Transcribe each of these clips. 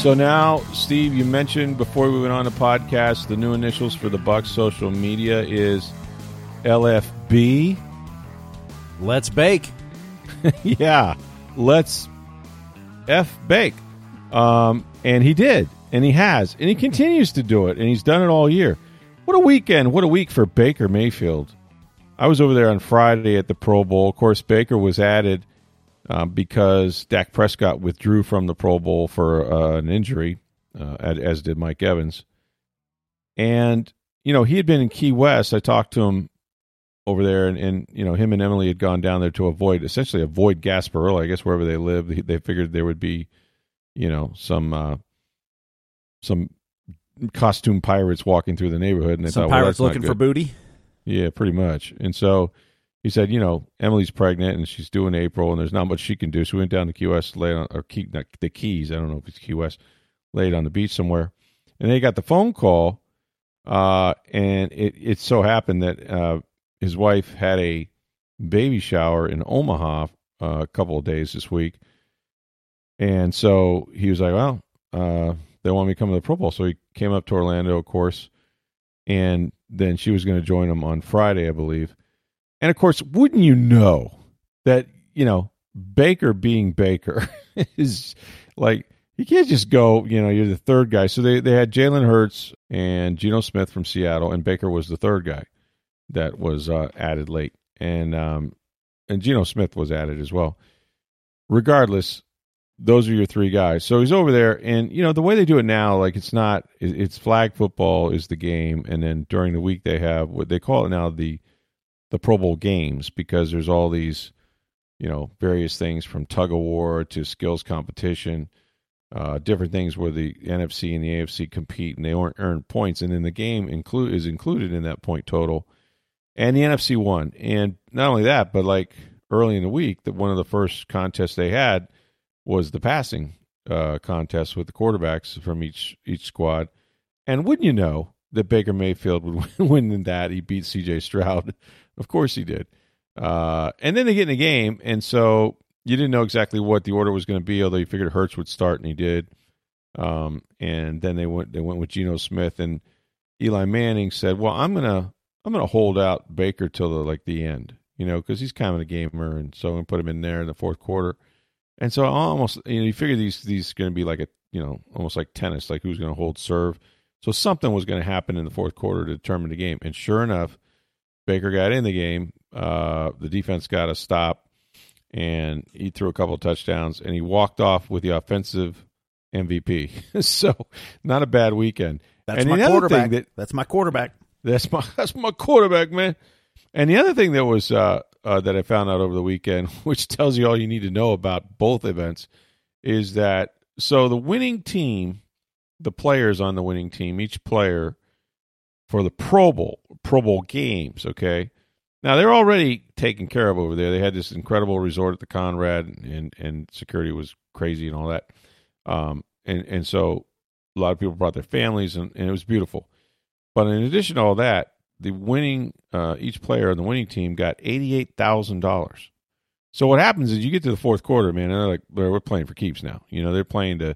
So now, Steve, you mentioned before we went on the podcast the new initials for the Bucks social media is LFB. Let's bake. yeah, let's f bake. Um, and he did, and he has, and he continues to do it, and he's done it all year. What a weekend! What a week for Baker Mayfield. I was over there on Friday at the Pro Bowl. Of course, Baker was added uh, because Dak Prescott withdrew from the Pro Bowl for uh, an injury, uh, as did Mike Evans. And you know, he had been in Key West. I talked to him over there, and, and you know, him and Emily had gone down there to avoid, essentially, avoid Gasparilla. I guess wherever they lived, they figured there would be, you know, some uh, some costume pirates walking through the neighborhood, and they Some thought, well, pirates not looking for booty. Yeah, pretty much. And so he said, you know, Emily's pregnant and she's due in April, and there's not much she can do. So we went down to Key West, laid on or Key, the Keys. I don't know if it's Key West, laid on the beach somewhere, and they got the phone call, uh, and it it so happened that uh, his wife had a baby shower in Omaha uh, a couple of days this week, and so he was like, well, uh, they want me to come to the Pro Bowl, so he came up to Orlando, of course and then she was going to join him on Friday, I believe. And of course, wouldn't you know that you know Baker being Baker is like you can't just go. You know, you're the third guy. So they they had Jalen Hurts and Geno Smith from Seattle, and Baker was the third guy that was uh, added late, and um, and Geno Smith was added as well. Regardless, those are your three guys. So he's over there, and you know the way they do it now, like it's not, it's flag football is the game, and then during the week they have what they call it now the the Pro Bowl games because there's all these, you know, various things from tug of war to skills competition, uh, different things where the NFC and the AFC compete and they earn, points, and then the game include is included in that point total, and the NFC won, and not only that, but like early in the week, that one of the first contests they had was the passing uh, contest with the quarterbacks from each each squad. And wouldn't you know that Baker Mayfield would win in that? He beat C.J. Stroud, of course he did. Uh, and then they get in the game, and so you didn't know exactly what the order was going to be, although you figured Hurts would start, and he did. Um, and then they went they went with Geno Smith, and Eli Manning said, "Well, I'm gonna I'm gonna hold out Baker till the like the end, you know, because he's kind of a gamer, and so I'm gonna put him in there in the fourth quarter." And so almost, you know, you figure these these going to be like a, you know, almost like tennis, like who's going to hold serve. So something was going to happen in the fourth quarter to determine the game. And sure enough, Baker got in the game. Uh, the defense got a stop, and he threw a couple of touchdowns, and he walked off with the offensive MVP. so not a bad weekend. That's and my quarterback. that That's my quarterback. that's my that's my quarterback, man. And the other thing that was uh, uh, that I found out over the weekend, which tells you all you need to know about both events, is that so the winning team, the players on the winning team, each player for the Pro Bowl Pro Bowl games, okay. Now they're already taken care of over there. They had this incredible resort at the Conrad, and and security was crazy and all that. Um, and and so a lot of people brought their families, and, and it was beautiful. But in addition to all that, the winning uh, each player on the winning team got eighty eight thousand dollars. So what happens is you get to the fourth quarter, man, and they're like, "We're we're playing for keeps now." You know, they're playing to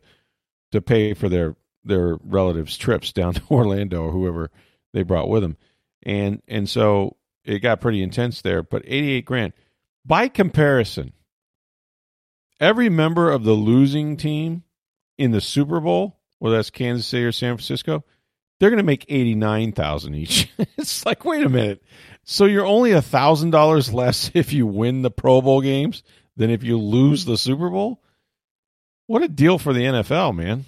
to pay for their their relatives' trips down to Orlando or whoever they brought with them, and and so it got pretty intense there. But eighty eight grand. By comparison, every member of the losing team in the Super Bowl, whether that's Kansas City or San Francisco, they're going to make eighty nine thousand each. it's like, wait a minute. So you're only a thousand dollars less if you win the Pro Bowl games than if you lose the Super Bowl. What a deal for the NFL, man!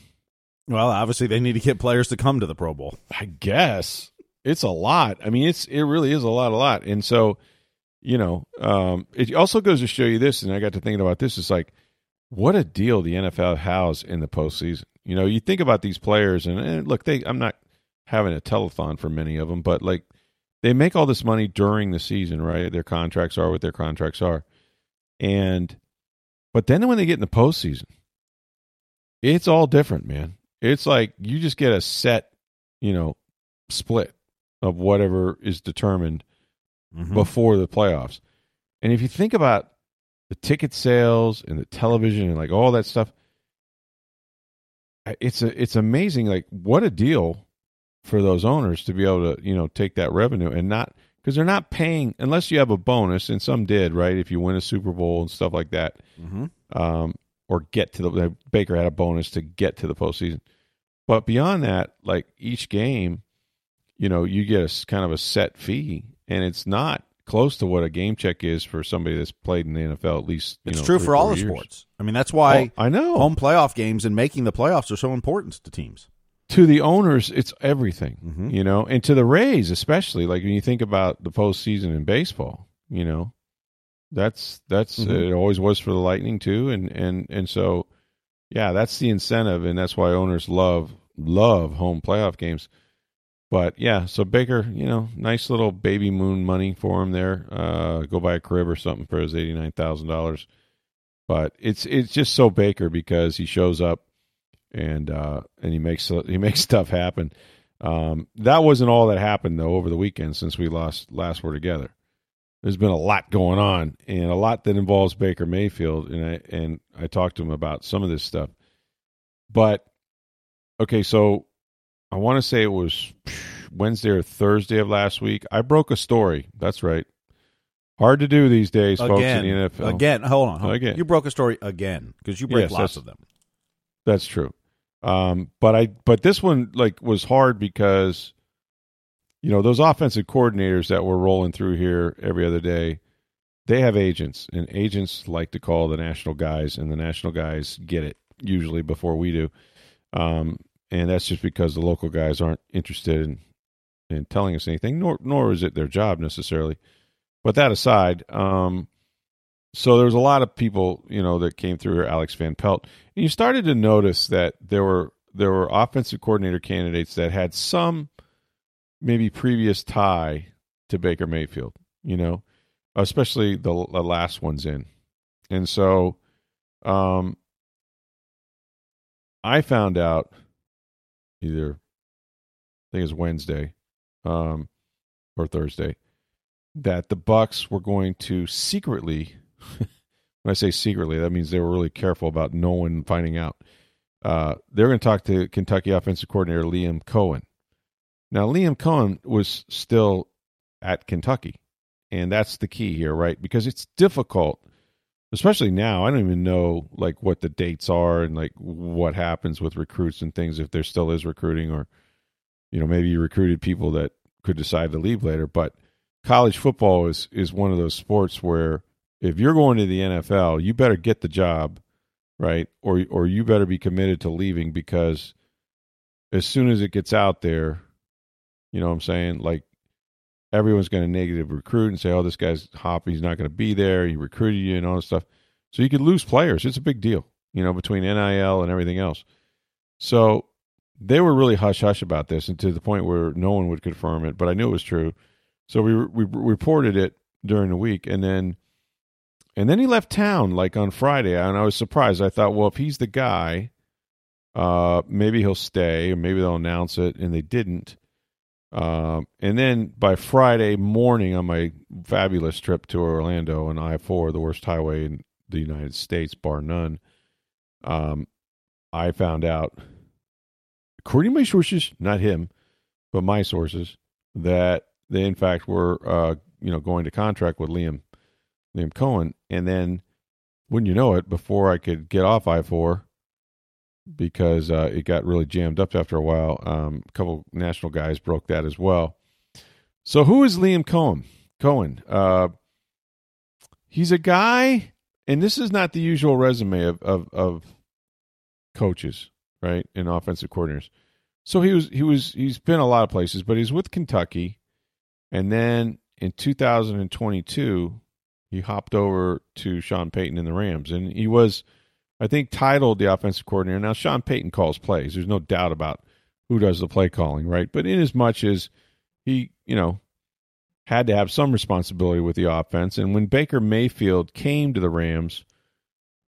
Well, obviously they need to get players to come to the Pro Bowl. I guess it's a lot. I mean, it's it really is a lot, a lot. And so, you know, um, it also goes to show you this, and I got to thinking about this. It's like, what a deal the NFL has in the postseason. You know, you think about these players, and, and look, they I'm not having a telethon for many of them, but like they make all this money during the season, right? Their contracts are what their contracts are, and but then when they get in the postseason, it's all different, man. It's like you just get a set, you know, split of whatever is determined Mhm. before the playoffs. And if you think about the ticket sales and the television and like all that stuff, it's a it's amazing. Like what a deal for those owners to be able to you know take that revenue and not because they're not paying unless you have a bonus and some did right if you win a Super Bowl and stuff like that Mhm. um, or get to the Baker had a bonus to get to the postseason. But beyond that, like each game, you know, you get a kind of a set fee, and it's not close to what a game check is for somebody that's played in the NFL at least. You It's know, true for all the sports. I mean, that's why Oh, I know. home playoff games and making the playoffs are so important to teams. to the owners, it's everything, Mhm. you know, and to the Rays especially. Like when you think about the postseason in baseball, you know, that's that's Mhm. it. Always was for the Lightning too, and and and so, yeah, that's the incentive, and that's why owners love love home playoff games. But yeah, so Baker, you know, nice little baby moon money for him there. Uh, go buy a crib or something for his eighty nine thousand dollars. But it's it's just so Baker because he shows up and uh, and he makes he makes stuff happen. Um, that wasn't all that happened though over the weekend since we lost last were together. There's been a lot going on and a lot that involves Baker Mayfield, and I and I talked to him about some of this stuff. But okay, so I want to say it was Wednesday or Thursday of last week. I broke a story. That's right. Hard to do these days, folks in the NFL. again, hold on, hold on. Again. You broke a story again because you break Yes, lots of them. That's true. Um, but I but this one like was hard because you know those offensive coordinators that we're rolling through here every other day, they have agents, and agents like to call the national guys, and the national guys get it usually before we do. Um, and that's just because the local guys aren't interested in in telling us anything, nor nor is it their job necessarily. But that aside, um, so there was a lot of people, you know, that came through here. Alex Van Pelt, and you started to notice that there were there were offensive coordinator candidates that had some maybe previous tie to Baker Mayfield. You know, especially the, the last ones in, and so, um, I found out either I think it was Wednesday, um, or Thursday that the Bucks were going to secretly when I say secretly, that means they were really careful about no one finding out. Uh, they're going to talk to Kentucky offensive coordinator Liam Coen. Now, Liam Coen was still at Kentucky, and that's the key here, right? Because it's difficult, especially now. I don't even know like what the dates are and like what happens with recruits and things if there still is recruiting, or you know maybe you recruited people that could decide to leave later. But college football is is one of those sports where if you're going to the NFL, you better get the job, right? Or or you better be committed to leaving because as soon as it gets out there, you know what I'm saying? Like everyone's going to negative recruit and say, "Oh, this guy's hop, he's not going to be there. He recruited you and all this stuff." So you could lose players. It's a big deal, you know, between NIL and everything else. So they were really hush hush about this, and to the point where no one would confirm it, but I knew it was true. So we we reported it during the week, and then and then he left town like on Friday, and I was surprised. I thought, well, if he's the guy, uh, maybe he'll stay, or maybe they'll announce it, and they didn't. Um, and then by Friday morning, on my fabulous trip to Orlando on I four, the worst highway in the United States, bar none, um, I found out, according to my sources, not him, but my sources, that they in fact were, uh, you know, going to contract with Liam Liam Coen, and then wouldn't you know it, before I could get off I four, because uh, it got really jammed up after a while. Um, a couple national guys broke that as well. So who is Liam Coen? Coen. Uh, he's a guy, and this is not the usual resume of of, of coaches, right, and offensive coordinators. So he was he was he's been a lot of places, but he's with Kentucky, and then in 2022, he hopped over to Sean Payton in the Rams, and he was, I think, titled the offensive coordinator. Now, Sean Payton calls plays. There's no doubt about who does the play calling, right? But in as much as he, you know, had to have some responsibility with the offense, and when Baker Mayfield came to the Rams,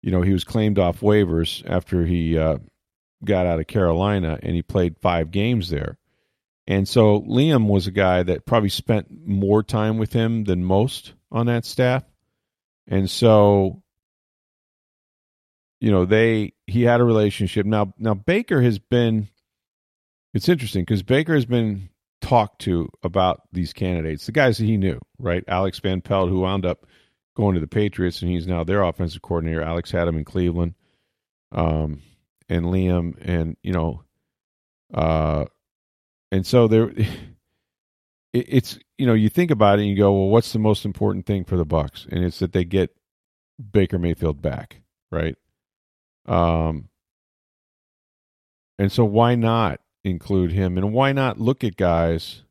you know, he was claimed off waivers after he uh, got out of Carolina, and he played five games there. And so Liam was a guy that probably spent more time with him than most on that staff. And so you know, they he had a relationship. Now now Baker has been it's interesting because Baker has been talked to about these candidates, the guys that he knew, right? Alex Van Pelt, who wound up going to the Patriots, and he's now their offensive coordinator. Alex had him in Cleveland, um, and Liam, and you know, uh, and so there, it, it's you know, you think about it, and you go, well, what's the most important thing for the bucks And it's that they get Baker Mayfield back, right? Um, and so why not include him, and why not look at guys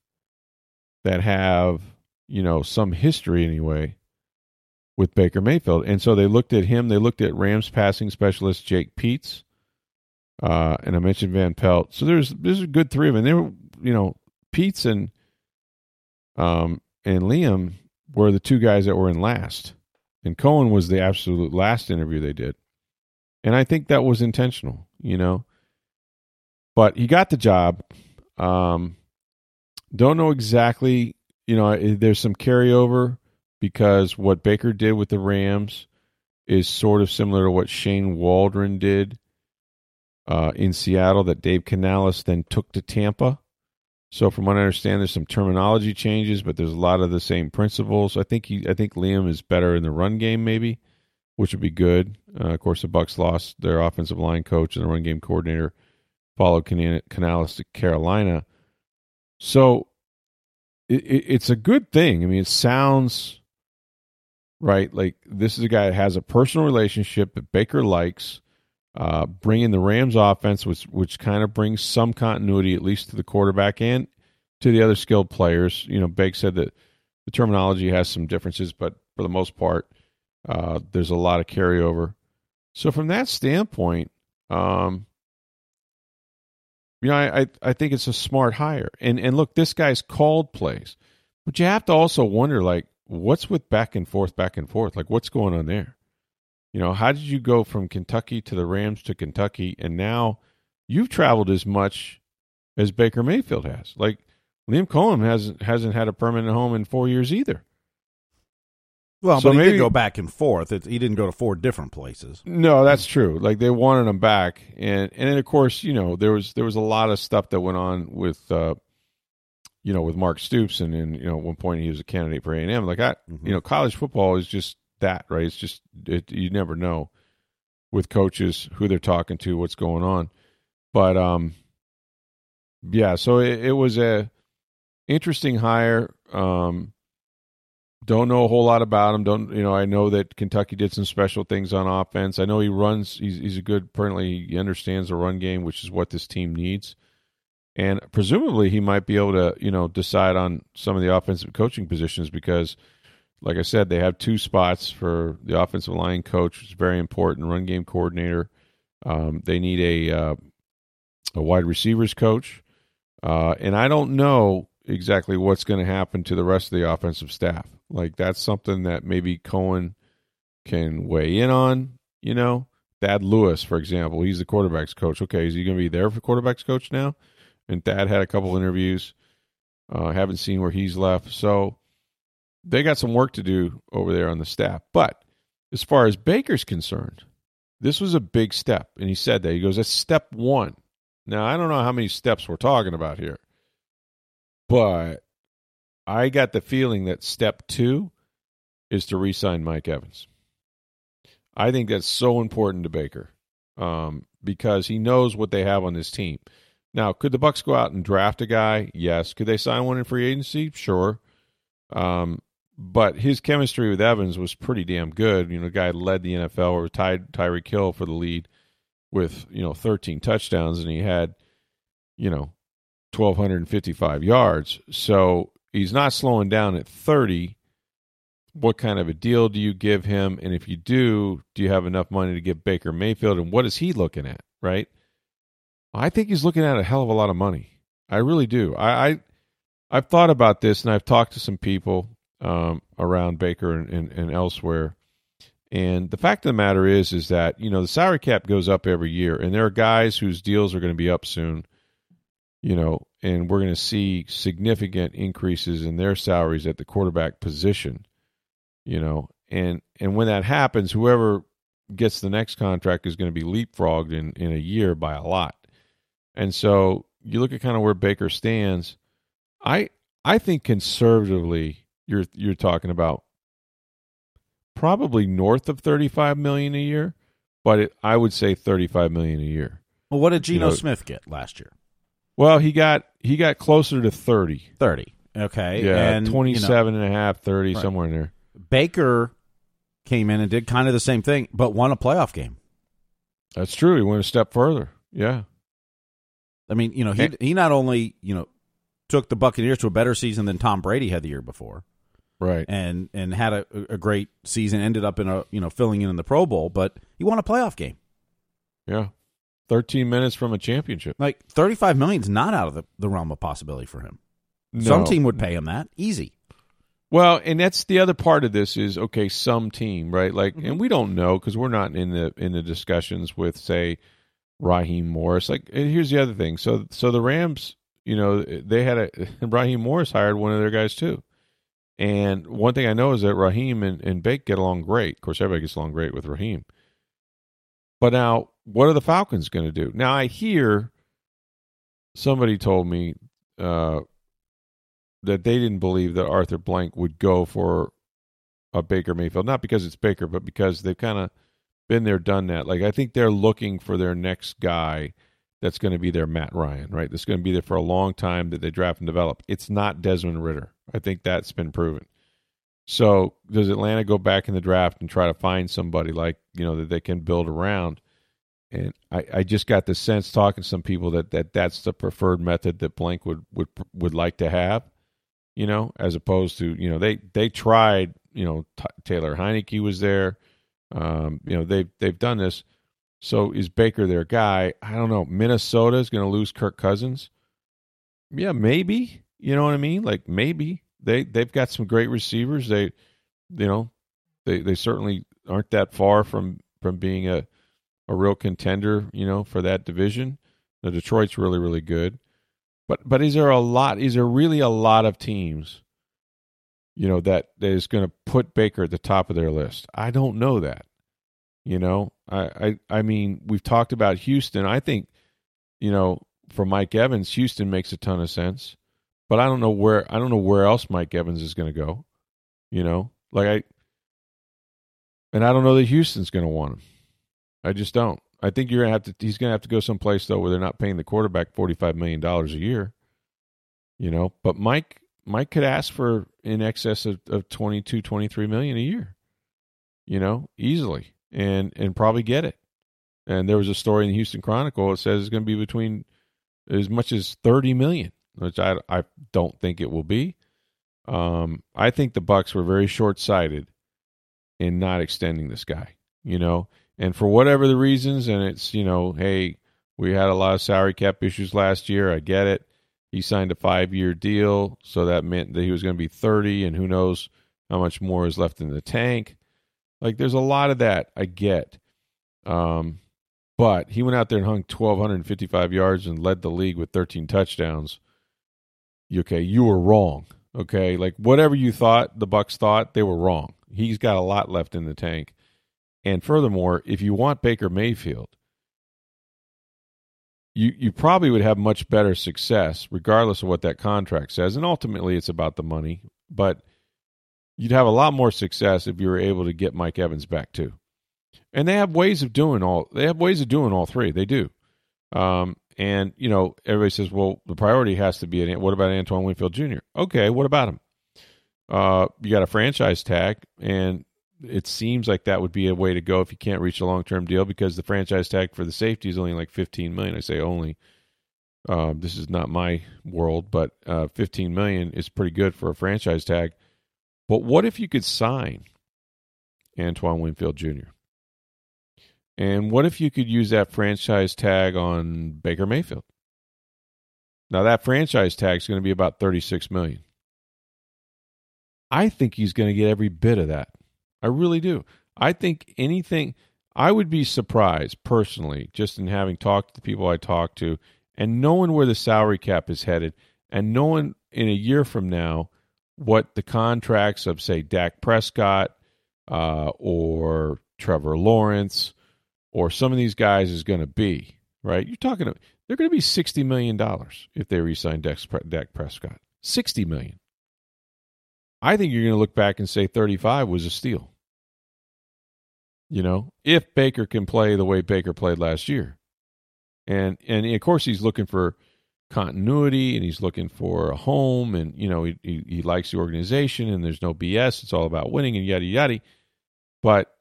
that have you know some history anyway with Baker Mayfield. And so they looked at him. They looked at Rams passing specialist Jake Peetz, uh, and I mentioned Van Pelt. So there's there's a good three of them. They were you know Peetz and um and Liam were the two guys that were in last, and Coen was the absolute last interview they did, and I think that was intentional. You know, but he got the job. Um, don't know exactly. You know, there's some carryover because what Baker did with the Rams is sort of similar to what Shane Waldron did uh, in Seattle that Dave Canales then took to Tampa. So from what I understand, there's some terminology changes, but there's a lot of the same principles. I think he, I think Liam is better in the run game, maybe, which would be good. Uh, of course, the Bucks lost their offensive line coach and the run game coordinator, followed Canales to Carolina. So it, it, it's a good thing. I mean, it sounds right? Like this is a guy that has a personal relationship that Baker likes. Uh, bringing the Rams offense, which which kind of brings some continuity at least to the quarterback and to the other skilled players. You know, Baker said that the terminology has some differences, but for the most part, uh, there's a lot of carryover. So from that standpoint, um, you know, I, I I think it's a smart hire. And and look, this guy's called plays, but you have to also wonder like what's with back and forth, back and forth? Like, what's going on there? You know, how did you go from Kentucky to the Rams to Kentucky, and now you've traveled as much as Baker Mayfield has? Like, Liam Coen hasn't hasn't had a permanent home in four years either. Well, so but he maybe, did go back and forth. It, he didn't go to four different places. No, that's true. Like they wanted him back, and and then of course, you know, there was there was a lot of stuff that went on with uh, you know, with Mark Stoops, and, and you know, at one point he was a candidate for A and M. Like I, mm-hmm. you know, college football is just that, right? It's just it, you never know with coaches who they're talking to, what's going on. But um, yeah, so it, it was a interesting hire. Um, don't know a whole lot about him. Don't you know? I know that Kentucky did some special things on offense. I know he runs. He's he's a good. Apparently, he understands the run game, which is what this team needs and presumably he might be able to you know decide on some of the offensive coaching positions because like i said they have two spots for the offensive line coach which is very important run game coordinator um, they need a uh, a wide receivers coach uh, and i don't know exactly what's going to happen to the rest of the offensive staff like that's something that maybe coen can weigh in on you know thad lewis for example he's the quarterbacks coach okay is he going to be there for quarterbacks coach now and Thad had a couple interviews. Uh, haven't seen where he's left, so they got some work to do over there on the staff. But as far as Baker's concerned, this was a big step, and he said that he goes, "That's step one." Now I don't know how many steps we're talking about here, but I got the feeling that step two is to re-sign Mike Evans. I think that's so important to Baker um, because he knows what they have on this team. Now, could the Bucks go out and draft a guy? Yes. Could they sign one in free agency? Sure. Um, but his chemistry with Evans was pretty damn good. You know, the guy led the NFL or tied Tyreek Hill for the lead with you know 13 touchdowns, and he had you know 1,255 yards. So he's not slowing down at 30. What kind of a deal do you give him? And if you do, do you have enough money to give Baker Mayfield? And what is he looking at, right? I think he's looking at a hell of a lot of money. I really do. I, I I've thought about this and I've talked to some people um, around Baker and, and, and elsewhere. And the fact of the matter is, is that you know the salary cap goes up every year, and there are guys whose deals are going to be up soon. You know, and we're going to see significant increases in their salaries at the quarterback position. You know, and and when that happens, whoever gets the next contract is going to be leapfrogged in in a year by a lot. And so you look at kind of where Baker stands. I I think conservatively, you're you're talking about probably north of 35 million a year, but it, I would say 35 million a year. Well, what did Geno you know, Smith get last year? Well, he got he got closer to 30. 30. Okay. Yeah, and, 27 you know, and a half, 30 right. somewhere in there. Baker came in and did kind of the same thing, but won a playoff game. That's true. He went a step further. Yeah. I mean, you know, he he not only, you know, took the Buccaneers to a better season than Tom Brady had the year before right? And and had a, a great season. Ended up in a you know filling in in the Pro Bowl, but he won a playoff game. Yeah, thirteen minutes from a championship. Like thirty five million is not out of the, the realm of possibility for him. No. Some team would pay him that easy. Well, and that's the other part of this is okay. Some team, right? Like, mm-hmm. and we don't know because we're not in the in the discussions with say Raheem Morris. Like, here's the other thing. So, so the Rams, you know, they had a Raheem Morris hired one of their guys too. And one thing I know is that Raheem and, and Bake get along great. Of course, everybody gets along great with Raheem. But now, what are the Falcons going to do? Now, I hear somebody told me uh, that they didn't believe that Arthur Blank would go for a Baker Mayfield, not because it's Baker, but because they've kind of been there, done that. Like I think they're looking for their next guy that's going to be their Matt Ryan, right? That's going to be there for a long time that they draft and develop. It's not Desmond Ridder. I think that's been proven. So does Atlanta go back in the draft and try to find somebody like you know that they can build around? And I, I just got the sense talking to some people that, that that's the preferred method that Blank would would would like to have, you know, as opposed to you know they they tried you know T- Taylor Heinicke was there, um, you know they've they've done this. So is Baker their guy? I don't know. Minnesota is going to lose Kirk Cousins. Yeah, maybe. You know what I mean? Like maybe they they've got some great receivers. They, you know, they they certainly aren't that far from from being a a real contender. You know, for that division. The Detroit's really really good. But but is there a lot? Is there really a lot of teams? You know that is going to put Baker at the top of their list. I don't know that. You know, I, I I mean, we've talked about Houston. I think, you know, for Mike Evans, Houston makes a ton of sense but I don't know where I don't know where else Mike Evans is going to go. You know, like I, and I don't know that Houston's going to want him. I just don't. I think you're gonna have to. He's gonna have to go someplace though where they're not paying the quarterback forty five million dollars a year. You know, but Mike Mike could ask for in excess of, of 22, 23 million a year. You know, easily and and probably get it. And there was a story in the Houston Chronicle. It says it's going to be between as much as thirty million which I I don't think it will be. Um, I think the Bucks were very short sighted in not extending this guy. You know, and for whatever the reasons, and it's you know, hey, we had a lot of salary cap issues last year. I get it. He signed a five year deal, so that meant that he was going to be thirty, and who knows how much more is left in the tank. Like, there's a lot of that. I get. Um, but he went out there and hung 1,255 yards and led the league with 13 touchdowns okay, you were wrong. Okay, like whatever you thought the Bucks thought, they were wrong. He's got a lot left in the tank. And furthermore, if you want Baker Mayfield, you you probably would have much better success regardless of what that contract says. And ultimately it's about the money, but you'd have a lot more success if you were able to get Mike Evans back too. And they have ways of doing all they have ways of doing all three. They do. Um, and, you know, everybody says, well, the priority has to be, what about Antoine Winfield Jr.? Okay, what about him? Uh, you got a franchise tag, and it seems like that would be a way to go if you can't reach a long term deal because the franchise tag for the safety is only like 15 million. I say only. Um, this is not my world, but uh, 15 million is pretty good for a franchise tag. But what if you could sign Antoine Winfield Jr.? And what if you could use that franchise tag on Baker Mayfield? Now that franchise tag is going to be about 36 million. I think he's going to get every bit of that. I really do. I think anything I would be surprised personally just in having talked to the people I talked to and knowing where the salary cap is headed and knowing in a year from now what the contracts of say Dak Prescott uh, or Trevor Lawrence or some of these guys is going to be, right? You're talking they're going to be 60 million dollars if they re-sign Dak Prescott. 60 million. I think you're going to look back and say 35 was a steal. You know, if Baker can play the way Baker played last year. And and of course he's looking for continuity and he's looking for a home and you know he, he, he likes the organization and there's no BS. It's all about winning and yada yada. But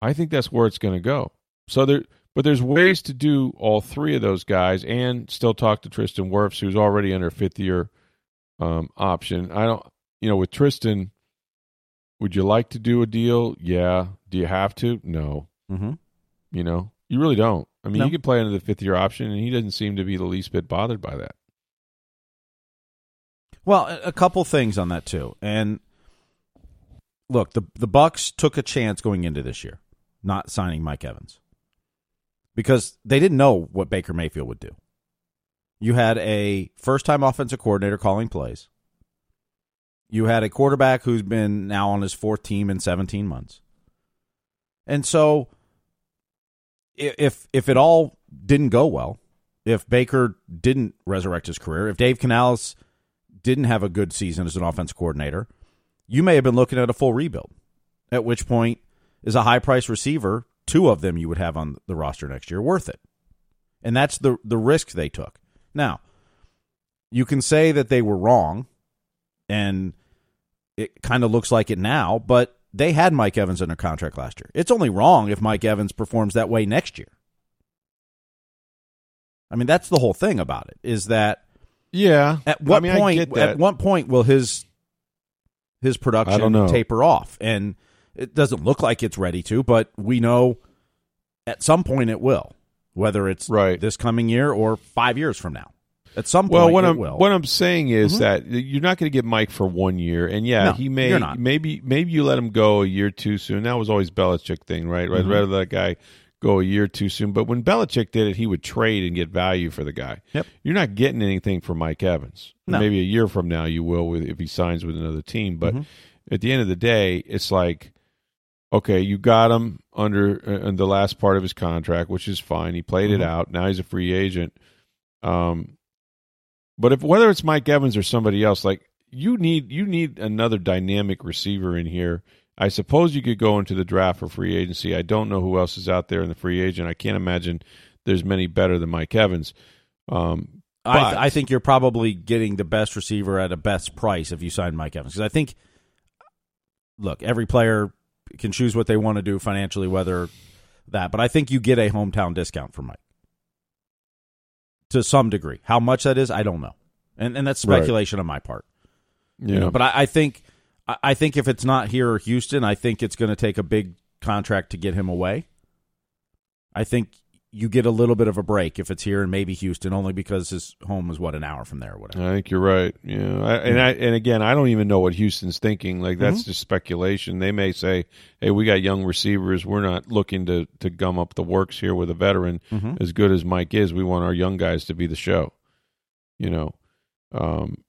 I think that's where it's going to go. So there but there's ways to do all three of those guys and still talk to Tristan Wirfs, who's already under fifth year um, option. I don't, you know, with Tristan, would you like to do a deal? Yeah. Do you have to? No. Mm-hmm. You know, you really don't. I mean, No. you could play under the fifth year option, and he doesn't seem to be the least bit bothered by that. Well, a- a couple things on that too. And look, the the Bucks took a chance going into this year, not signing Mike Evans. Because they didn't know what Baker Mayfield would do. You had a first-time offensive coordinator calling plays. You had a quarterback who's been now on his fourth team in 17 months. And so if if it all didn't go well, if Baker didn't resurrect his career, if Dave Canales didn't have a good season as an offense coordinator, you may have been looking at a full rebuild. At which point, is a high price receiver, two of them you would have on the roster next year, worth it? And that's the the risk they took. Now, you can say that they were wrong, and it kind of looks like it now, but they had Mike Evans under contract last year. It's only wrong if Mike Evans performs that way next year. I mean, that's the whole thing about it is that Yeah. at what I mean, point? At what point will his his production taper off? And it doesn't look like it's ready to, but we know at some point it will. Whether it's Right. this coming year or five years from now, at some Well, point what it I'm will. what I'm saying is Mhm. that you're not going to get Mike for one year, and yeah, No, he may maybe maybe you let him go a year too soon. That was always Belichick thing, right? I'd Mhm. rather that guy go a year too soon. But when Belichick did it, he would trade and get value for the guy. Yep. You're not getting anything for Mike Evans. No. Maybe a year from now you will with if he signs with another team. But Mhm. at the end of the day, it's like, okay, you got him under uh, in the last part of his contract, which is fine. He played Mhm. it out. Now he's a free agent. Um, but if whether it's Mike Evans or somebody else, like you need you need another dynamic receiver in here. I suppose you could go into the draft for free agency. I don't know who else is out there in the free agent. I can't imagine there's many better than Mike Evans. Um, I, but- I think you're probably getting the best receiver at a best price if you sign Mike Evans. Because I think, look, every player can choose what they want to do financially, whether that. But I think you get a hometown discount for Mike to some degree. How much that is, I don't know, and and that's Right. speculation on my part. you You know, but I, I think I- I think if it's not here or Houston, I think it's going to take a big contract to get him away. I think you get a little bit of a break if it's here and maybe Houston, only because his home is what an hour from there or whatever. I think you're right. Yeah, I, and I and again, I don't even know what Houston's thinking. Like that's Mm-hmm. just speculation. They may say, "Hey, we got young receivers. We're not looking to to gum up the works here with a veteran Mhm. as good as Mike is. We want our young guys to be the show." You know, um,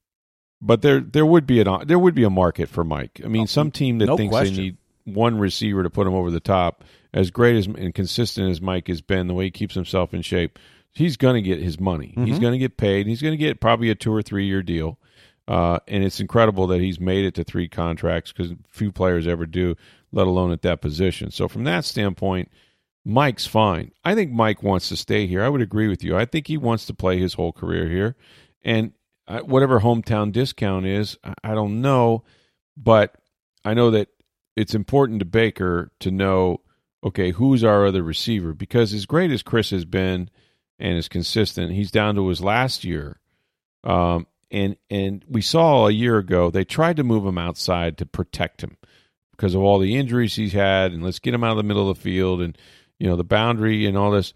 but there there would be an there would be a market for Mike. I mean, some team that no thinks question. they need one receiver to put him over the top, as great as and consistent as Mike has been, the way he keeps himself in shape, he's going to get his money. He's Mhm. going to get paid. He's going to get probably a two or three year deal. Uh, and it's incredible that he's made it to three contracts because few players ever do, let alone at that position. So from that standpoint, Mike's fine. I think Mike wants to stay here. I would agree with you. I think he wants to play his whole career here, and uh, whatever hometown discount is, I don't know, but I know that it's important to Baker to know, okay, who's our other receiver? Because as great as Chris has been, and is consistent. He's down to his last year. Um, and and we saw a year ago they tried to move him outside to protect him because of all the injuries he's had and let's get him out of the middle of the field and you know the boundary and all this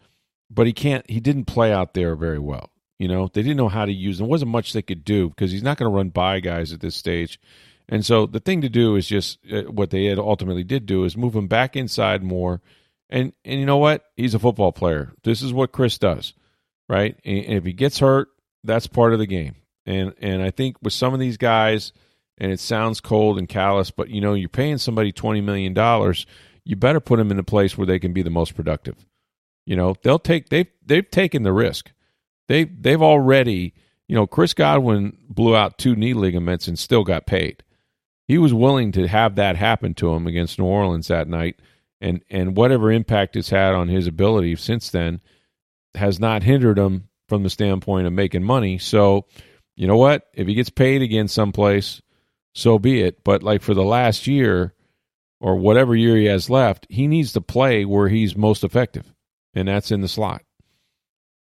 but he can't he didn't play out there very well you know they didn't know how to use him there wasn't much they could do because he's not going to run by guys at this stage and so the thing to do is just uh, what they ultimately did do is move him back inside more and and you know what he's a football player this is what chris does right and if he gets hurt that's part of the game and and I think with some of these guys, and it sounds cold and callous, but you know, you're paying somebody twenty million dollars, you better put them in a place where they can be the most productive. You know, they'll take they've they've taken the risk. They they've already, you know, Chris Godwin blew out two knee ligaments and still got paid. He was willing to have that happen to him against New Orleans that night, and and whatever impact it's had on his ability since then has not hindered him from the standpoint of making money. So you know what? If he gets paid again someplace, so be it. But like for the last year or whatever year he has left, he needs to play where he's most effective, and that's in the slot.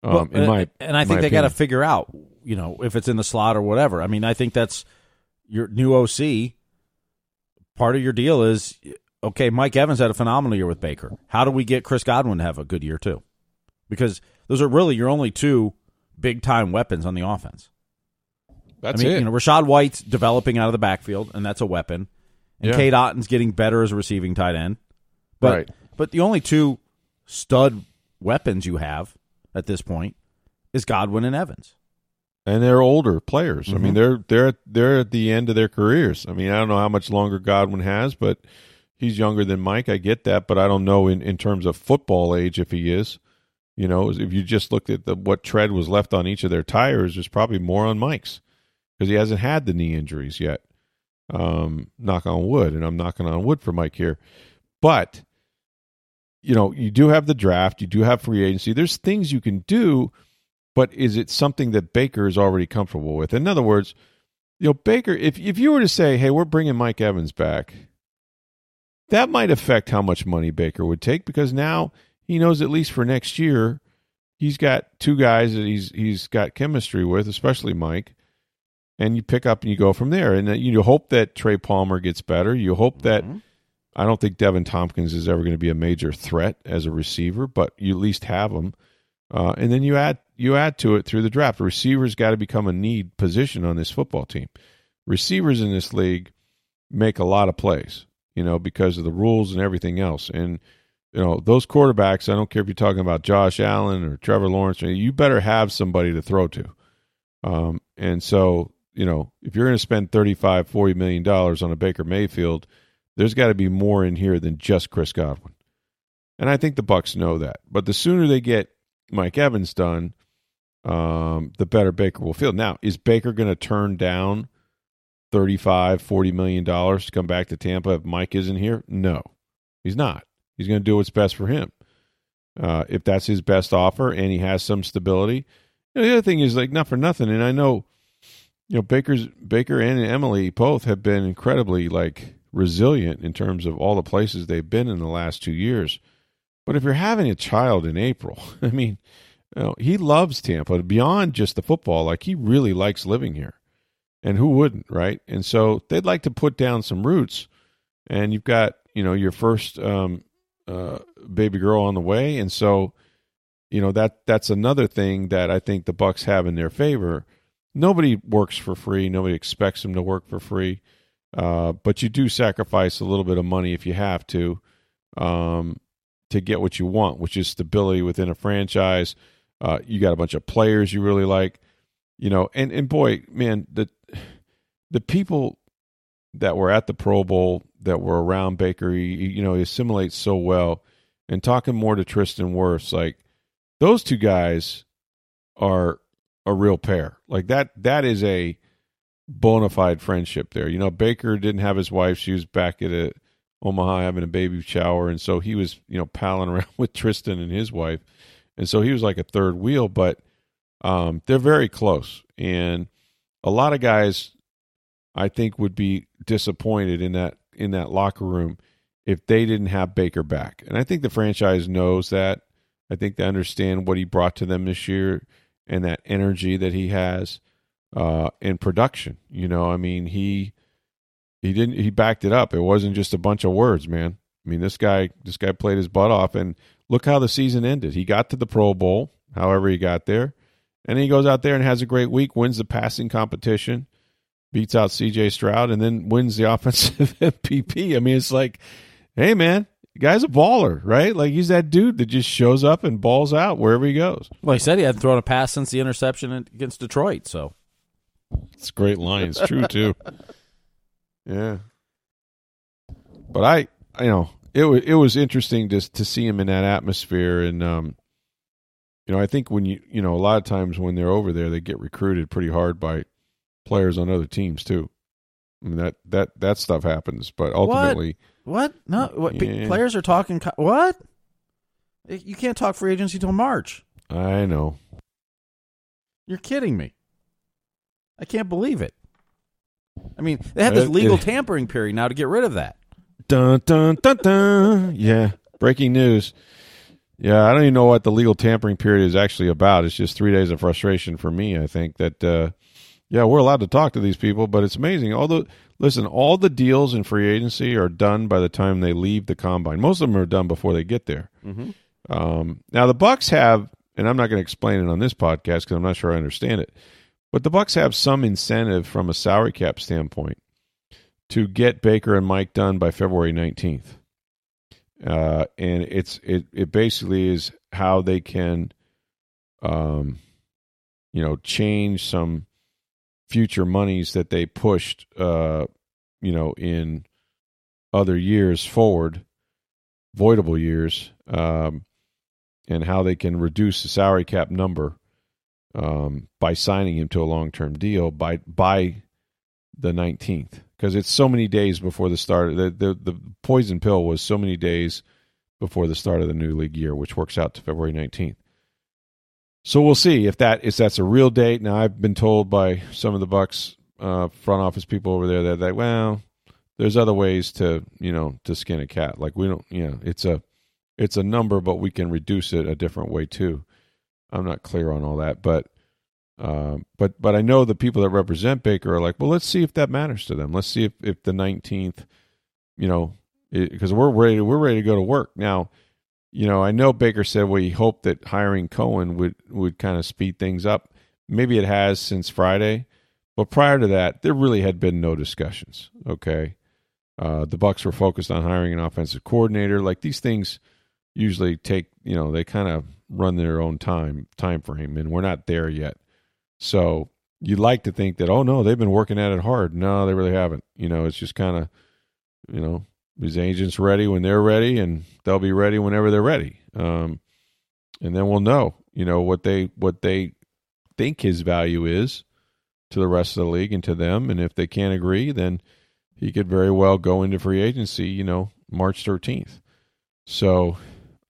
Um, well, in my and I think they got to figure out, you know, if it's in the slot or whatever. I mean, I think that's your new OC. Part of your deal is okay. Mike Evans had a phenomenal year with Baker. How do we get Chris Godwin to have a good year too? Because those are really your only two big time weapons on the offense. That's I mean, it. You know, Rachaad White's developing out of the backfield, and that's a weapon. And yeah. Cade Otton's getting better as a receiving tight end. But right. but the only two stud weapons you have at this point is Godwin and Evans. And they're older players. Mm-hmm. I mean, mm-hmm. they're they're they're at the end of their careers. I mean, I don't know how much longer Godwin has, but he's younger than Mike. I get that, but I don't know in, in terms of football age if he is. You know, if you just looked at the what tread was left on each of their tires, there's probably more on Mike's because he hasn't had the knee injuries yet. Um, knock on wood, and I'm knocking on wood for Mike here. But you know, you do have the draft, you do have free agency. There's things you can do, but is it something that Baker is already comfortable with? In other words, you know, Baker, if if you were to say, "Hey, we're bringing Mike Evans back," that might affect how much money Baker would take because now he knows at least for next year he's got two guys that he's he's got chemistry with, especially Mike and you pick up and you go from there. And you hope that Trey Palmer gets better. You hope that mm-hmm. I don't think Deven Thompkins is ever going to be a major threat as a receiver, but you at least have him. Uh, and then you add you add to it through the draft. Receivers got to become a need position on this football team. Receivers in this league make a lot of plays, you know, because of the rules and everything else. And you know those quarterbacks. I don't care if you're talking about Josh Allen or Trevor Lawrence. You better have somebody to throw to. Um, and so you know, if you're going to spend 35, 40 million dollars on a Baker Mayfield, there's got to be more in here than just Chris Godwin. And I think the Bucks know that. But the sooner they get Mike Evans done, um, the better Baker will feel. Now, is Baker going to turn down 35, 40 million dollars to come back to Tampa if Mike isn't here? No. He's not. He's going to do what's best for him. Uh, if that's his best offer and he has some stability. You know, the other thing is like not for nothing, and I know you know Baker's Baker and Emily both have been incredibly like resilient in terms of all the places they've been in the last two years. But if you're having a child in April, I mean, you know, he loves Tampa beyond just the football. Like he really likes living here, and who wouldn't, right? And so they'd like to put down some roots. And you've got you know your first um, uh, baby girl on the way, and so you know that that's another thing that I think the Bucks have in their favor nobody works for free. Nobody expects them to work for free. Uh, but you do sacrifice a little bit of money if you have to um, to get what you want, which is stability within a franchise. Uh, you got a bunch of players you really like, you know, and and boy, man, the the people that were at the Pro Bowl that were around Baker, you know, he assimilates so well. And talking more to Tristan Wirfs, like those two guys are a real pair. Like that that is a bona fide friendship there. You know, Baker didn't have his wife. She was back at a, Omaha having a baby shower. And so he was, you know, palling around with Tristan and his wife. And so he was like a third wheel, but um, they're very close. And a lot of guys, I think, would be disappointed in that in that locker room if they didn't have Baker back. And I think the franchise knows that. I think they understand what he brought to them this year and that energy that he has uh, in production. You know, I mean, he he didn't he backed it up. It wasn't just a bunch of words, man. I mean, this guy this guy played his butt off, and look how the season ended. He got to the Pro Bowl, however he got there, and he goes out there and has a great week, wins the passing competition, beats out C.J. Stroud, and then wins the offensive MVP. I mean, it's like, hey, man, the guy's a baller, right? Like he's that dude that just shows up and balls out wherever he goes. Well, he said he hadn't thrown a pass since the interception against Detroit, so it's a great line. It's true too. yeah, but I, you know, it was it was interesting to to see him in that atmosphere, and um, you know, I think when you you know a lot of times when they're over there, they get recruited pretty hard by players on other teams too. I mean that that that stuff happens, but ultimately. What? What? No. What? Yeah. Players are talking. What? You can't talk free agency till March. I know. You're kidding me. I can't believe it. I mean, they have this legal tampering period now to get rid of that. Dun dun dun dun. Yeah. Breaking news. Yeah, I don't even know what the legal tampering period is actually about. It's just three days of frustration for me. I think that, uh, yeah, we're allowed to talk to these people, but it's amazing. Although Listen, all the deals in free agency are done by the time they leave the combine. Most of them are done before they get there. Mm-hmm. Um, now the Bucks have, and I'm not going to explain it on this podcast because I'm not sure I understand it, but the Bucks have some incentive from a salary cap standpoint to get Baker and Mike done by February 19th. Uh, and it's it it basically is how they can, um, you know, change some future monies that they pushed, uh, you know, in other years forward, voidable years, um, and how they can reduce the salary cap number um, by signing him to a long term deal by by the 19th because it's so many days before the start. The, the the poison pill was so many days before the start of the new league year, which works out to February 19th. So we'll see if that if that's a real date. Now I've been told by some of the Bucks uh, front office people over there that that well, there's other ways to you know to skin a cat. Like we don't you know it's a it's a number, but we can reduce it a different way too. I'm not clear on all that, but uh, but but I know the people that represent Baker are like, well, let's see if that matters to them. Let's see if if the 19th, you know, because we're ready we're ready to go to work now you know, I know Baker said well, he hoped that hiring Coen would would kind of speed things up. Maybe it has since Friday, but prior to that, there really had been no discussions. Okay, uh, the Bucks were focused on hiring an offensive coordinator. Like these things usually take, you know, they kind of run their own time time frame, and we're not there yet. So you'd like to think that, oh no, they've been working at it hard. No, they really haven't. You know, it's just kind of, you know, his agents ready when they're ready, and they'll be ready whenever they're ready. Um, and then we'll know, you know, what they what they think his value is to the rest of the league and to them. And if they can't agree, then he could very well go into free agency, you know, March 13th. So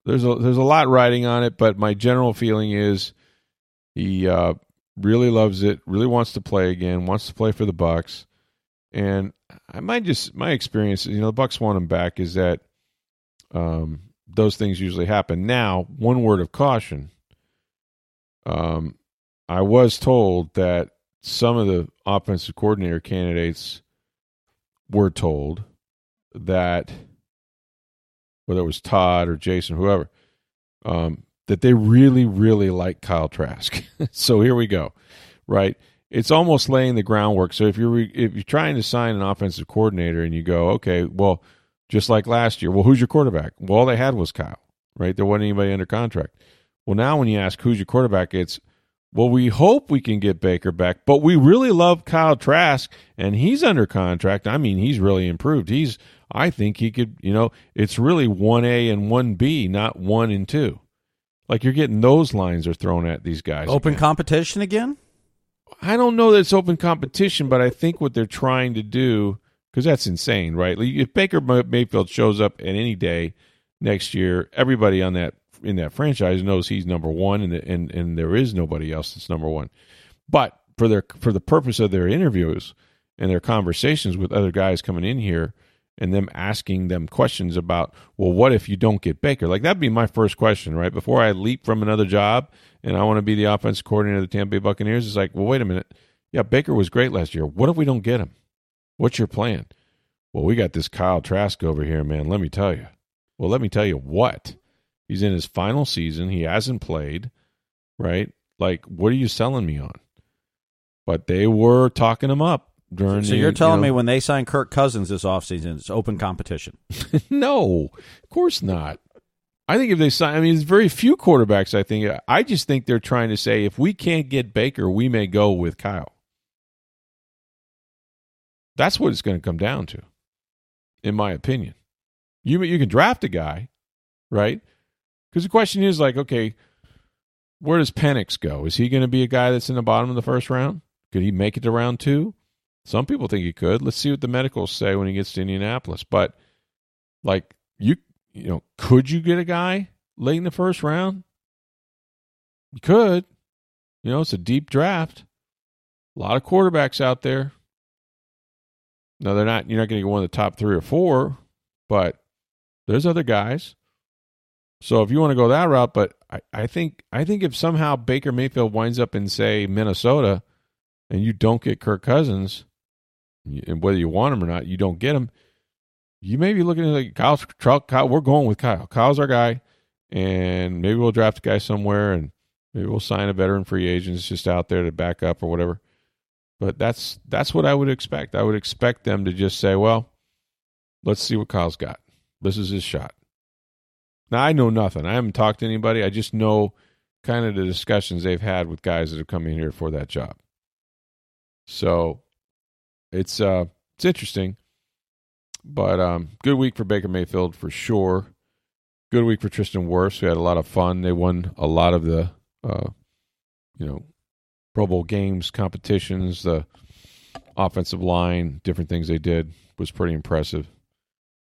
there's a there's a lot riding on it, but my general feeling is he uh, really loves it, really wants to play again, wants to play for the Bucks. And I might just my experience, you know, the Bucks want him back is that um, those things usually happen. Now, one word of caution. Um, I was told that some of the offensive coordinator candidates were told that whether it was Todd or Jason, whoever, um, that they really, really like Kyle Trask. so here we go, right? it's almost laying the groundwork. So if you're if you're trying to sign an offensive coordinator and you go, okay, well, just like last year, well, who's your quarterback? Well, all they had was Kyle, right? There wasn't anybody under contract. Well, now when you ask who's your quarterback, it's well, we hope we can get Baker back, but we really love Kyle Trask, and he's under contract. I mean, he's really improved. He's, I think he could, you know, it's really one A and one B, not one and two. Like you're getting those lines are thrown at these guys. Open again. competition again. I don't know that it's open competition, but I think what they're trying to do because that's insane, right? If Baker Mayfield shows up at any day next year, everybody on that in that franchise knows he's number one, and and and there is nobody else that's number one. But for their for the purpose of their interviews and their conversations with other guys coming in here and them asking them questions about, well, what if you don't get Baker? Like that'd be my first question, right? Before I leap from another job and I want to be the offense coordinator of the Tampa Bay Buccaneers, it's like, well, wait a minute. Yeah, Baker was great last year. What if we don't get him? What's your plan? Well, we got this Kyle Trask over here, man. Let me tell you. Well, let me tell you what. He's in his final season. He hasn't played, right? Like, what are you selling me on? But they were talking him up during. So the, you're telling you know, me when they sign Kirk Cousins this offseason, it's open competition. no, of course not. I think if they sign, I mean, there's very few quarterbacks. I think I just think they're trying to say if we can't get Baker, we may go with Kyle. That's what it's going to come down to, in my opinion. You you can draft a guy, right? Because the question is like, okay, where does Penix go? Is he going to be a guy that's in the bottom of the first round? Could he make it to round two? Some people think he could. Let's see what the medicals say when he gets to Indianapolis. But like you, you know, could you get a guy late in the first round? You could. You know, it's a deep draft. A lot of quarterbacks out there. No, they're not. You're not going to get one of the top three or four, but there's other guys. So if you want to go that route, but I, I think I think if somehow Baker Mayfield winds up in say Minnesota, and you don't get Kirk Cousins, and whether you want him or not, you don't get him. You may be looking at like Kyle Trask. Kyle. We're going with Kyle. Kyle's our guy, and maybe we'll draft a guy somewhere, and maybe we'll sign a veteran free agent that's just out there to back up or whatever. But that's that's what I would expect. I would expect them to just say, "Well, let's see what Kyle's got. This is his shot." Now I know nothing. I haven't talked to anybody. I just know kind of the discussions they've had with guys that have come in here for that job. So it's uh it's interesting. But um good week for Baker Mayfield for sure. Good week for Tristan Wirfs. We had a lot of fun. They won a lot of the uh you know Pro Bowl games, competitions, the offensive line, different things they did was pretty impressive.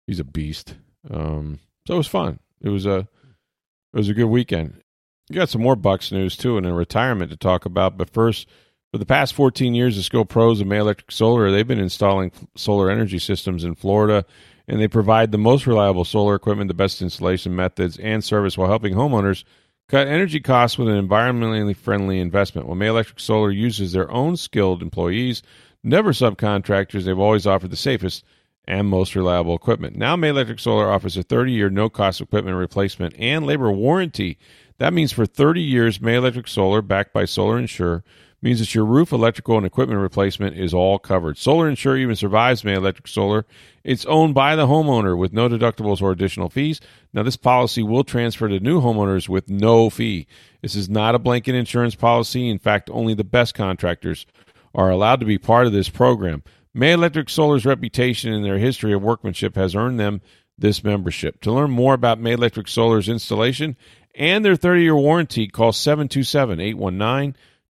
He's a beast. Um so it was fun. It was a it was a good weekend. You got some more Bucks news too, and a retirement to talk about. But first, for the past 14 years, the Scope Pros of May Electric Solar they've been installing solar energy systems in Florida, and they provide the most reliable solar equipment, the best installation methods, and service while helping homeowners cut energy costs with an environmentally friendly investment. Well, May Electric Solar uses their own skilled employees, never subcontractors. They've always offered the safest and most reliable equipment. Now, May Electric Solar offers a 30 year no cost equipment replacement and labor warranty. That means for 30 years, May Electric Solar, backed by Solar Insure, means that your roof, electrical, and equipment replacement is all covered. Solar Insure even survives May Electric Solar. It's owned by the homeowner with no deductibles or additional fees. Now, this policy will transfer to new homeowners with no fee. This is not a blanket insurance policy. In fact, only the best contractors are allowed to be part of this program. May Electric Solar's reputation and their history of workmanship has earned them this membership. To learn more about May Electric Solar's installation and their 30 year warranty, call 727 819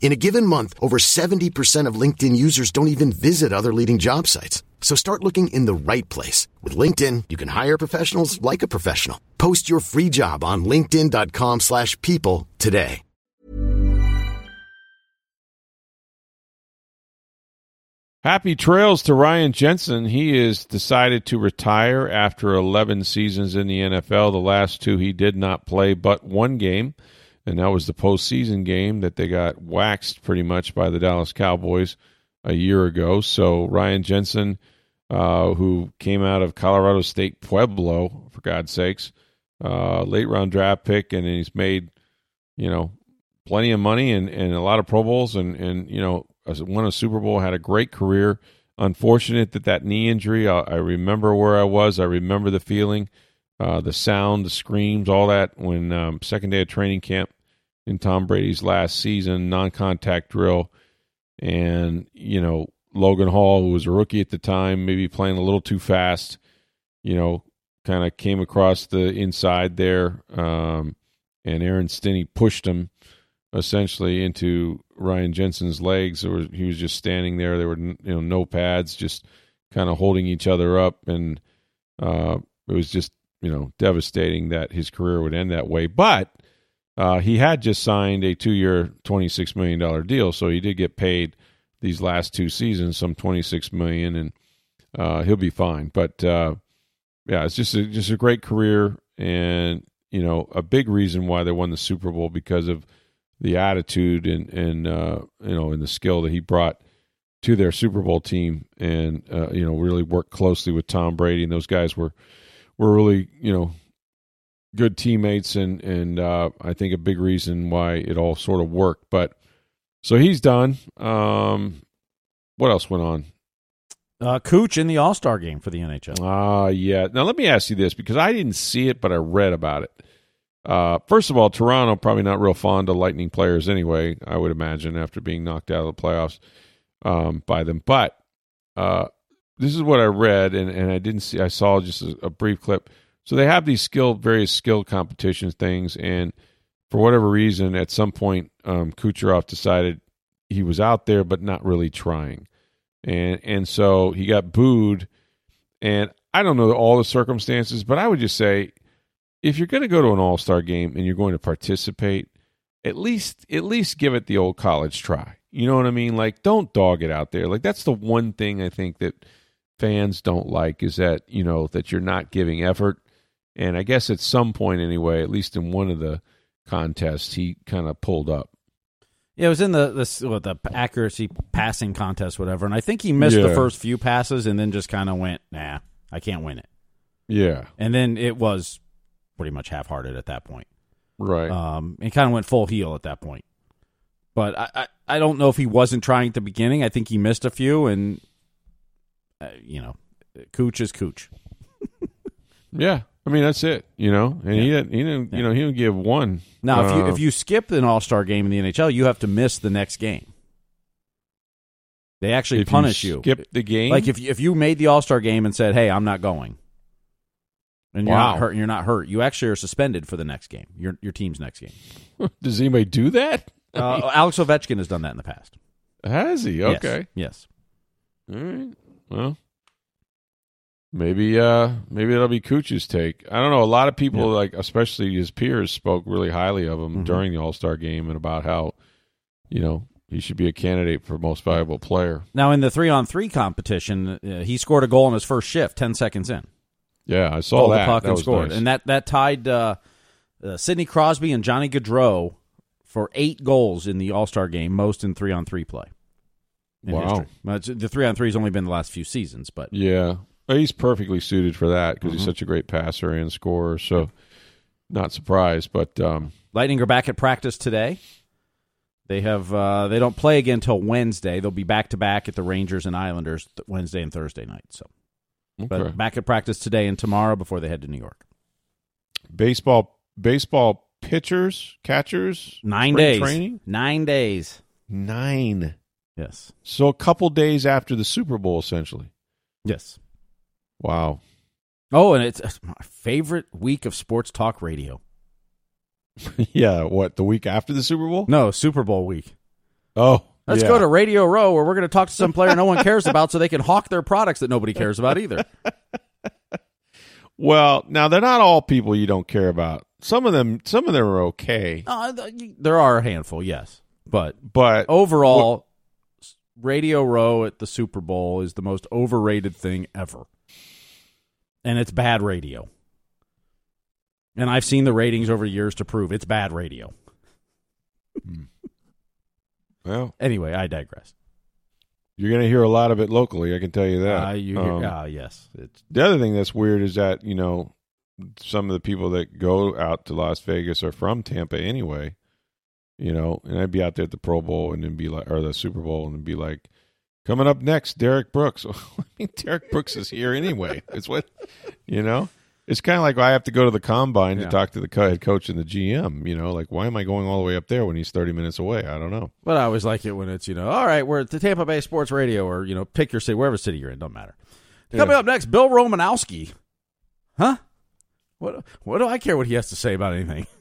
In a given month, over 70% of LinkedIn users don't even visit other leading job sites. So start looking in the right place. With LinkedIn, you can hire professionals like a professional. Post your free job on linkedin.com slash people today. Happy trails to Ryan Jensen. He is decided to retire after 11 seasons in the NFL. The last two he did not play but one game, and that was the postseason game that they got waxed pretty much by the Dallas Cowboys a year ago. So Ryan Jensen, uh, who came out of Colorado State Pueblo, for God's sakes, uh, late round draft pick, and he's made, you know, plenty of money and, and a lot of Pro Bowls and, and you know, won a Super Bowl, had a great career. Unfortunate that that knee injury. I, I remember where I was. I remember the feeling, uh, the sound, the screams, all that when um, second day of training camp in Tom Brady's last season, non-contact drill, and you know Logan Hall, who was a rookie at the time, maybe playing a little too fast. You know, kind of came across the inside there, um, and Aaron Stinnie pushed him essentially into Ryan Jensen's legs. Was, he was just standing there. There were you know no pads, just kind of holding each other up, and uh, it was just you know devastating that his career would end that way. But uh, he had just signed a two-year, twenty-six million dollar deal, so he did get paid these last two seasons some twenty-six million, and uh, he'll be fine. But uh, yeah, it's just a, just a great career, and you know a big reason why they won the Super Bowl because of the attitude and and uh, you know and the skill that he brought to their Super Bowl team, and uh, you know really worked closely with Tom Brady. And those guys were were really you know good teammates, and and uh, I think a big reason why it all sort of worked. But so he's done. Um, what else went on? Uh, Cooch in the All Star game for the NHL. Ah, yeah. Now let me ask you this because I didn't see it, but I read about it. Uh, first of all, Toronto probably not real fond of Lightning players anyway. I would imagine after being knocked out of the playoffs um, by them. But uh, this is what I read, and, and I didn't see. I saw just a, a brief clip. So they have these skill, various skill competitions things, and for whatever reason, at some point, um, Kucherov decided he was out there, but not really trying and and so he got booed. And I don't know all the circumstances, but I would just say if you're going to go to an All Star game and you're going to participate, at least at least give it the old college try. You know what I mean? Like, don't dog it out there. Like that's the one thing I think that fans don't like is that you know that you're not giving effort. And I guess at some point anyway, at least in one of the contests, he kind of pulled up. Yeah, it was in the the, what, the accuracy passing contest, whatever, and I think he missed Yeah. the first few passes and then just kind of went, "Nah, I can't win it." Yeah, And then it was pretty much half-hearted at that point. right. Um, and kind of went full heel at that point. But I, I, I don't know if he wasn't trying at the beginning. I think he missed a few, and uh, you know, Cooch is Cooch. yeah, I mean that's it. You know, and he didn't. He didn't. You know, he didn't give one. Now, if you Uh, if you skip an All Star game in the NHL, you have to miss the next game. They actually punish you you. skip the game, Like if you- if you made the All Star game and said, "Hey, I'm not going," and you're not hurt, and you're not hurt, you actually are suspended for the next game. Your your team's next game. does anybody do that? Uh, Alex Ovechkin has done that in the past. Has he? Yes. Okay. Yes. All right. Well, maybe uh maybe that'll be Cooch's take. I don't know. A lot of people, Yeah. like especially his peers, spoke really highly of him Mhm. during the All Star game and about how, you know, he should be a candidate for most valuable player. Now in the three on three competition, uh, he scored a goal in his first shift, ten seconds in. Yeah, I saw Pulled that. the puck that and was scored, nice. and that that tied uh, uh, Sidney Crosby and Johnny Gaudreau for eight goals in the All Star game, most in three on three play. Wow. history. The three on three has only been the last few seasons, but yeah, he's perfectly suited for that because he's Mhm. such a great passer and scorer. So, not surprised. But um, Lightning are back at practice today. They have uh, they don't play again until Wednesday. They'll be back to back at the Rangers and Islanders th- Wednesday and Thursday night. So, but back at practice today and tomorrow before they head to New York. baseball, baseball pitchers, catchers, Nine days. training Nine days. nine. Yes. So a couple days after the Super Bowl, essentially. Yes. Wow. Oh, and it's, it's my favorite week of sports talk radio. yeah. What the week after the Super Bowl? No, Super Bowl week. Oh, Let's yeah. go to Radio Row where we're going to talk to some player no one cares about so they can hawk their products that nobody cares about either. Well, now they're not all people you don't care about. Some of them, some of them are okay, Uh, there are a handful, yes. But but overall, Radio Row at the Super Bowl is the most overrated thing ever. And it's bad radio. And I've seen the ratings over years to prove it's bad radio. well, Anyway, I digress. you're going to hear a lot of it locally. I can tell you that. Uh, you Um, hear, ah, yes. It's, The other thing that's weird is that you know some of the people that go out to Las Vegas are from Tampa anyway. You know, and I'd be out there at the Pro Bowl and then be like, or the Super Bowl, and then be like, coming up next, Derrick Brooks. I mean, Derrick Brooks is here anyway. It's what you know. It's kind of like I have to go to the combine Yeah. to talk to the head coach and the GM. You know, like why am I going all the way up there when he's thirty minutes away? I don't know. but I always like it when it's, you know, all right, we're at the Tampa Bay Sports Radio or, you know, pick your city, wherever city you're in, don't matter. Coming up next, Bill Romanowski. Huh? What, what do I care what he has to say about anything?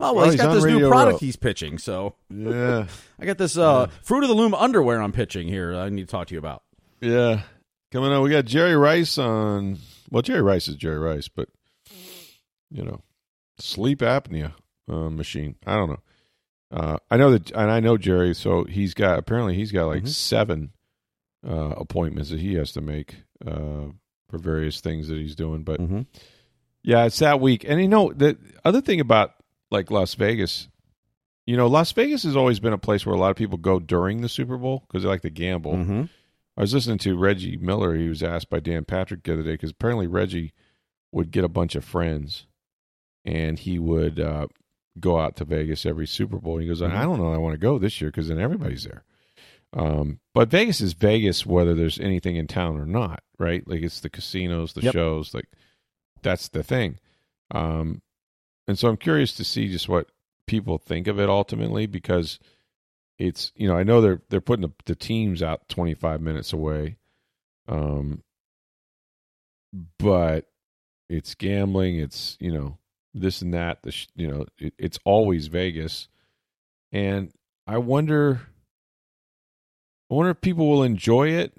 Oh well, Oh, he's he's got this new product Row. he's pitching. So Yeah, I got this uh, Fruit of the Loom underwear I'm pitching here. I need to talk to you about. yeah. Coming on, we got Jerry Rice on. Well, Jerry Rice is Jerry Rice, but you know, sleep apnea uh, machine. I don't know. Uh, I know that, and I know Jerry. So he's got apparently he's got like Mhm. seven uh, appointments that he has to make uh, for various things that he's doing. But Mm-hmm. Yeah, it's that week. And you know, the other thing about like Las Vegas, you know, Las Vegas has always been a place where a lot of people go during the Super Bowl because they like to gamble. Mm-hmm. I was listening to Reggie Miller. He was asked by Dan Patrick the other day because apparently Reggie would get a bunch of friends and he would uh, go out to Vegas every Super Bowl. He goes. I don't know, I want to go this year because then everybody's there. Um, but Vegas is Vegas whether there's anything in town or not, right? Like it's the casinos, the Yep. shows, like that's the thing. Um, and so I'm curious to see just what people think of it ultimately because it's you know I know they're they're putting the, the teams out 25 minutes away, um, but it's gambling. It's you know this and that. The sh- you know it, it's always Vegas, and I wonder. I wonder if people will enjoy it,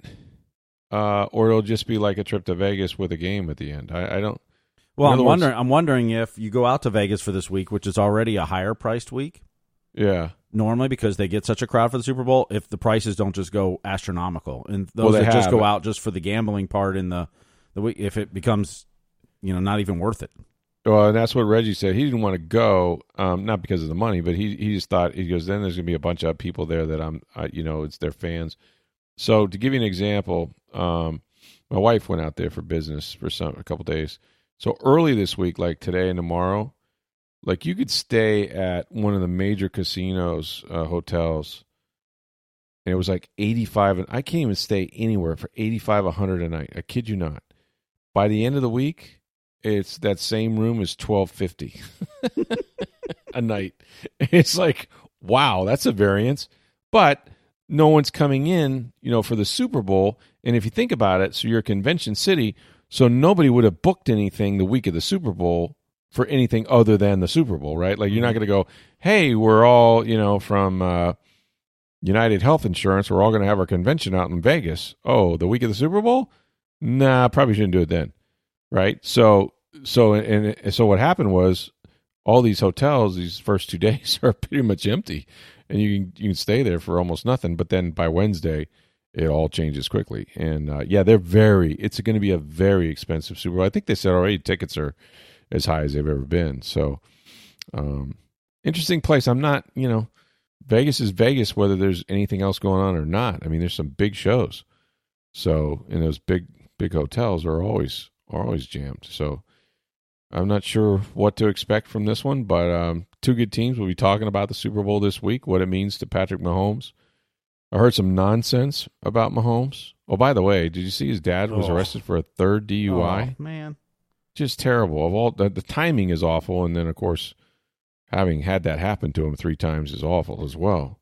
uh, or it'll just be like a trip to Vegas with a game at the end. I, I don't. Well, I'm wondering. I'm wondering if you go out to Vegas for this week, which is already a higher priced week Yeah, normally because they get such a crowd for the Super Bowl. If the prices don't just go astronomical, and those Well, they that just have. go out just for the gambling part in the the week, if it becomes, you know, not even worth it. Well, and that's what Reggie said. He didn't want to go, um, not because of the money, but he he just thought he goes. Then there's going to be a bunch of people there that I'm, I, you know, it's their fans. So to give you an example, um, my wife went out there for business for some a couple days. So early this week, like today and tomorrow, like you could stay at one of the major casinos, uh, hotels, and it was like eighty five. And I can't even stay anywhere for eighty five, a hundred a night. I kid you not. By the end of the week, it's that same room is twelve fifty a night. It's like, wow, that's a variance. But no one's coming in, you know, for the Super Bowl. And if you think about it, so you're a convention city, so nobody would have booked anything the week of the Super Bowl for anything other than the Super Bowl, right? Like you're not going to go, hey, we're all, you know, from uh, United Health Insurance, we're all going to have our convention out in Vegas. Oh, the week of the Super Bowl? Nah, probably shouldn't do it then, right? So, so, and, and so what happened was all these hotels these first two days are pretty much empty, and you can you can stay there for almost nothing. But then by Wednesday, it all changes quickly, and uh, yeah, they're very. It's going to be a very expensive Super Bowl. I think they said already tickets are as high as they've ever been. So, um, interesting place. I'm not, you know, Vegas is Vegas, whether there's anything else going on or not. I mean, there's some big shows. So, and those big big hotels are always are always jammed. So, I'm not sure what to expect from this one, but um, two good teams. We'll be talking about the Super Bowl this week, what it means to Patrick Mahomes. I heard some nonsense about Mahomes. Oh, by the way, did you see his dad was Oh. arrested for a third DUI? Oh, man. Just terrible. Of all the, the timing is awful, and then of course, having had that happen to him three times is awful as well.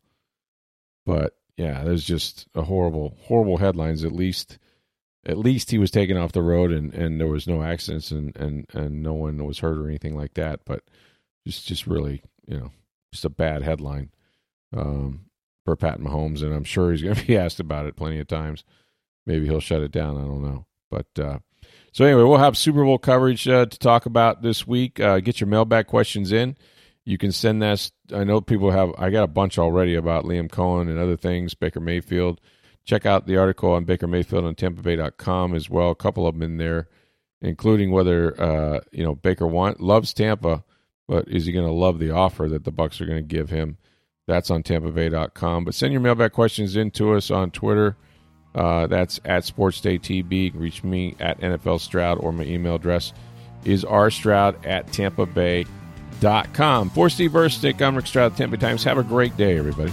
But yeah, there's just a horrible, horrible headlines. At least, at least he was taken off the road, and, and there was no accidents, and, and, and no one was hurt or anything like that. But just, just really, you know, just a bad headline um, for Pat Mahomes, and I'm sure he's going to be asked about it plenty of times. Maybe he'll shut it down. I don't know, but. uh so anyway, we'll have Super Bowl coverage uh, to talk about this week. Uh, get your mailbag questions in. You can send that. I know people have. I got a bunch already about Liam Coen and other things. Baker Mayfield. Check out the article on Baker Mayfield on TampaBay.com as well. A couple of them in there, including whether uh, you know Baker want, loves Tampa, but is he going to love the offer that the Bucks are going to give him? That's on TampaBay.com. But send your mailbag questions in to us on Twitter. Uh, that's at SportsDayTB. Reach me at NFL Stroud or my email address is rstroud at tampabay.com. For Steve Versnick, I'm Rick Stroud, Tampa Times. Have a great day, everybody.